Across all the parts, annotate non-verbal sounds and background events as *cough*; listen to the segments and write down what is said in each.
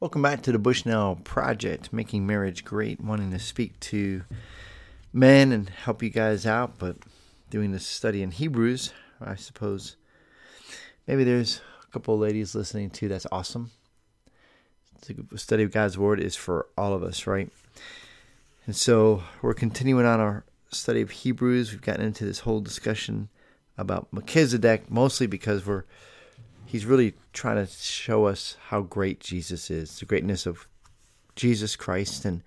Welcome back to the Bushnell Project, making marriage great. Wanting to speak to men and help you guys out, but doing this study in Hebrews, I suppose maybe there's a couple of ladies listening too. That's awesome. The study of God's Word is for all of us, right? And so we're continuing on our study of Hebrews. We've gotten into this whole discussion about Melchizedek, mostly because we're he's really trying to show us how great Jesus is, the greatness of Jesus Christ. And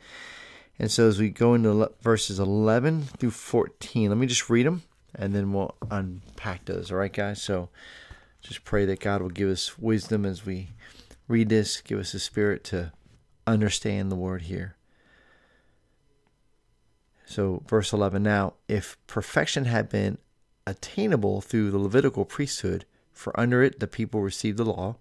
and so as we go into verses 11 through 14, let me just read them and then we'll unpack those. All right, guys? So just pray that God will give us wisdom as we read this, give us the spirit to understand the word here. So, verse 11 now, if perfection had been attainable through the Levitical priesthood, for under it the people received the law,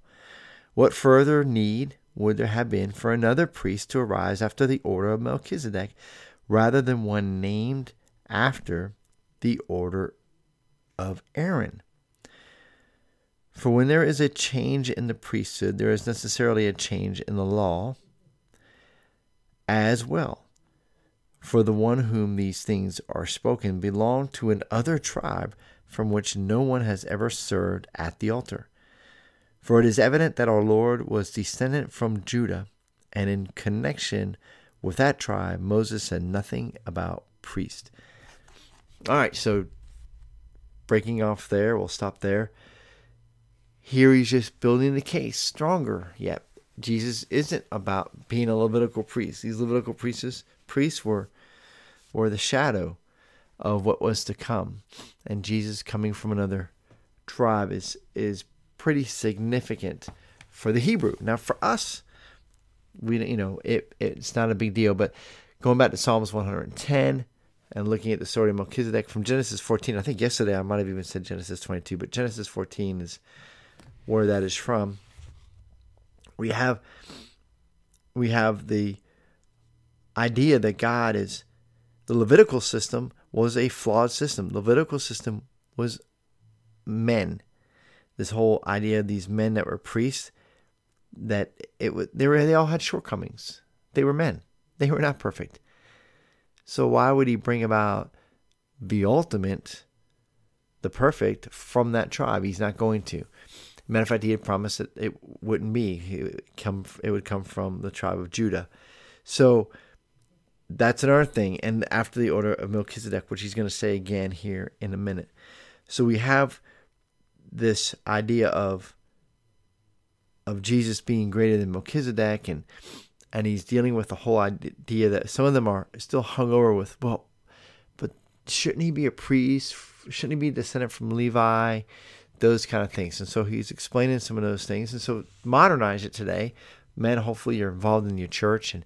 what further need would there have been for another priest to arise after the order of Melchizedek, rather than one named after the order of Aaron? For when there is a change in the priesthood, there is necessarily a change in the law as well. For the one whom these things are spoken belonged to an other tribe from which no one has ever served at the altar. For it is evident that our Lord was descended from Judah, and in connection with that tribe, Moses said nothing about priest. All right, so breaking off there, we'll stop there. Here he's just building the case stronger. Yet Jesus isn't about being a Levitical priest. These Levitical priests priests were were the shadow of what was to come. And Jesus coming from another tribe is is pretty significant for the Hebrew. Now for us, we you know it it's not a big deal. But going back to Psalms 110 and looking at the story of Melchizedek from Genesis 14, I think yesterday I might have even said Genesis 22, but Genesis 14 is where that is from. We have we have the idea that God is the Levitical system was a flawed system. The Levitical system was men. This whole idea of these men that were priests, that it was they were they all had shortcomings. They were men. They were not perfect. So why would he bring about the ultimate, the perfect from that tribe? He's not going to. Matter of fact, he had promised that it wouldn't be. It would come. It would come from the tribe of Judah. So that's another thing. And after the order of Melchizedek, which he's going to say again here in a minute. So we have this idea of of Jesus being greater than Melchizedek, and and he's dealing with the whole idea that some of them are still hung over with, well, but shouldn't he be a priest? Shouldn't he be descended from Levi? Those kind of things. And so he's explaining some of those things. And so modernize it today. Men, hopefully you're involved in your church and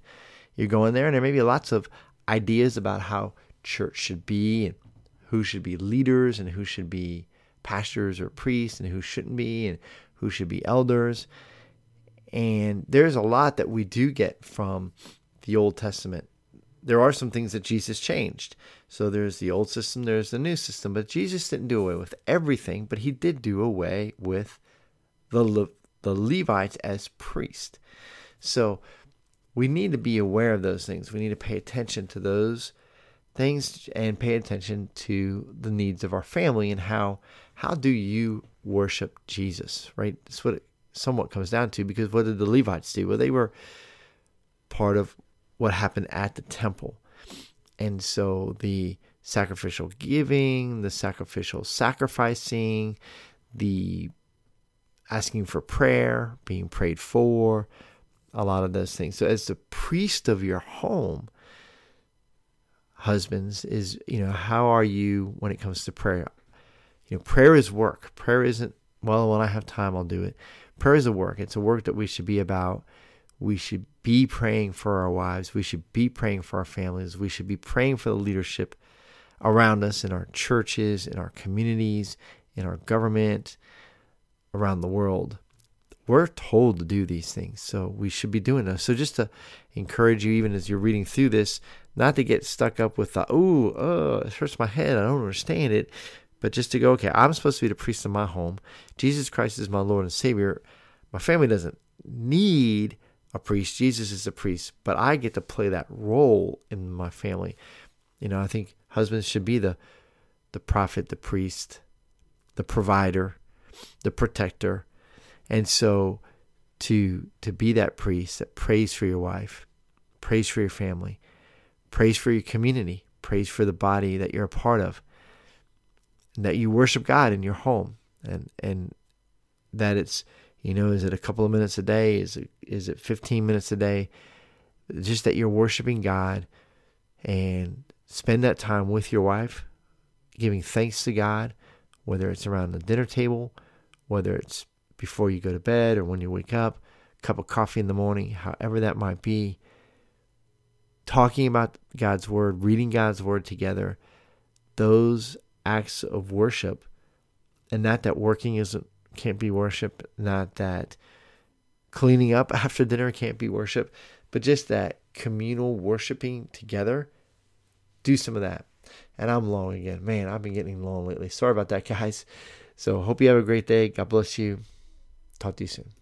you go in there, and there may be lots of ideas about how church should be and who should be leaders and who should be pastors or priests and who shouldn't be and who should be elders. And there's a lot that we do get from the Old Testament. There are some things that Jesus changed. So there's the old system, there's the new system. But Jesus didn't do away with everything, but he did do away with the, Le- the Levites as priests. So we need to be aware of those things. We need to pay attention to those things and pay attention to the needs of our family and how how do you worship Jesus, right? That's what it somewhat comes down to because what did the Levites do? Well, they were part of what happened at the temple. And so the sacrificial giving, the sacrificial sacrificing, the asking for prayer, being prayed for, a lot of those things. So as the priest of your home, husbands, is you know, how are you when it comes to prayer? You know, prayer is work. Prayer isn't well, when I have time I'll do it. Prayer is a work. It's a work that we should be about. We should be praying for our wives. We should be praying for our families. We should be praying for the leadership around us in our churches, in our communities, in our government, around the world we're told to do these things, so we should be doing this. So just to encourage you, even as you're reading through this, not to get stuck up with the "ooh, uh, oh, it hurts my head, I don't understand it," but just to go, okay, I'm supposed to be the priest in my home. Jesus Christ is my Lord and Savior. My family doesn't need a priest. Jesus is a priest, but I get to play that role in my family. You know, I think husbands should be the the prophet, the priest, the provider, the protector. And so to to be that priest that prays for your wife, prays for your family, prays for your community, prays for the body that you're a part of, that you worship God in your home and and that it's you know, is it a couple of minutes a day? Is it is it 15 minutes a day? Just that you're worshiping God and spend that time with your wife, giving thanks to God, whether it's around the dinner table, whether it's before you go to bed or when you wake up, cup of coffee in the morning, however that might be. Talking about God's word, reading God's word together, those acts of worship, and not that working isn't can't be worship, not that cleaning up *laughs* after dinner can't be worship, but just that communal worshiping together. Do some of that. And I'm long again. Man, I've been getting long lately. Sorry about that, *laughs* guys. So hope you have a great day. God bless you. Թաթիսին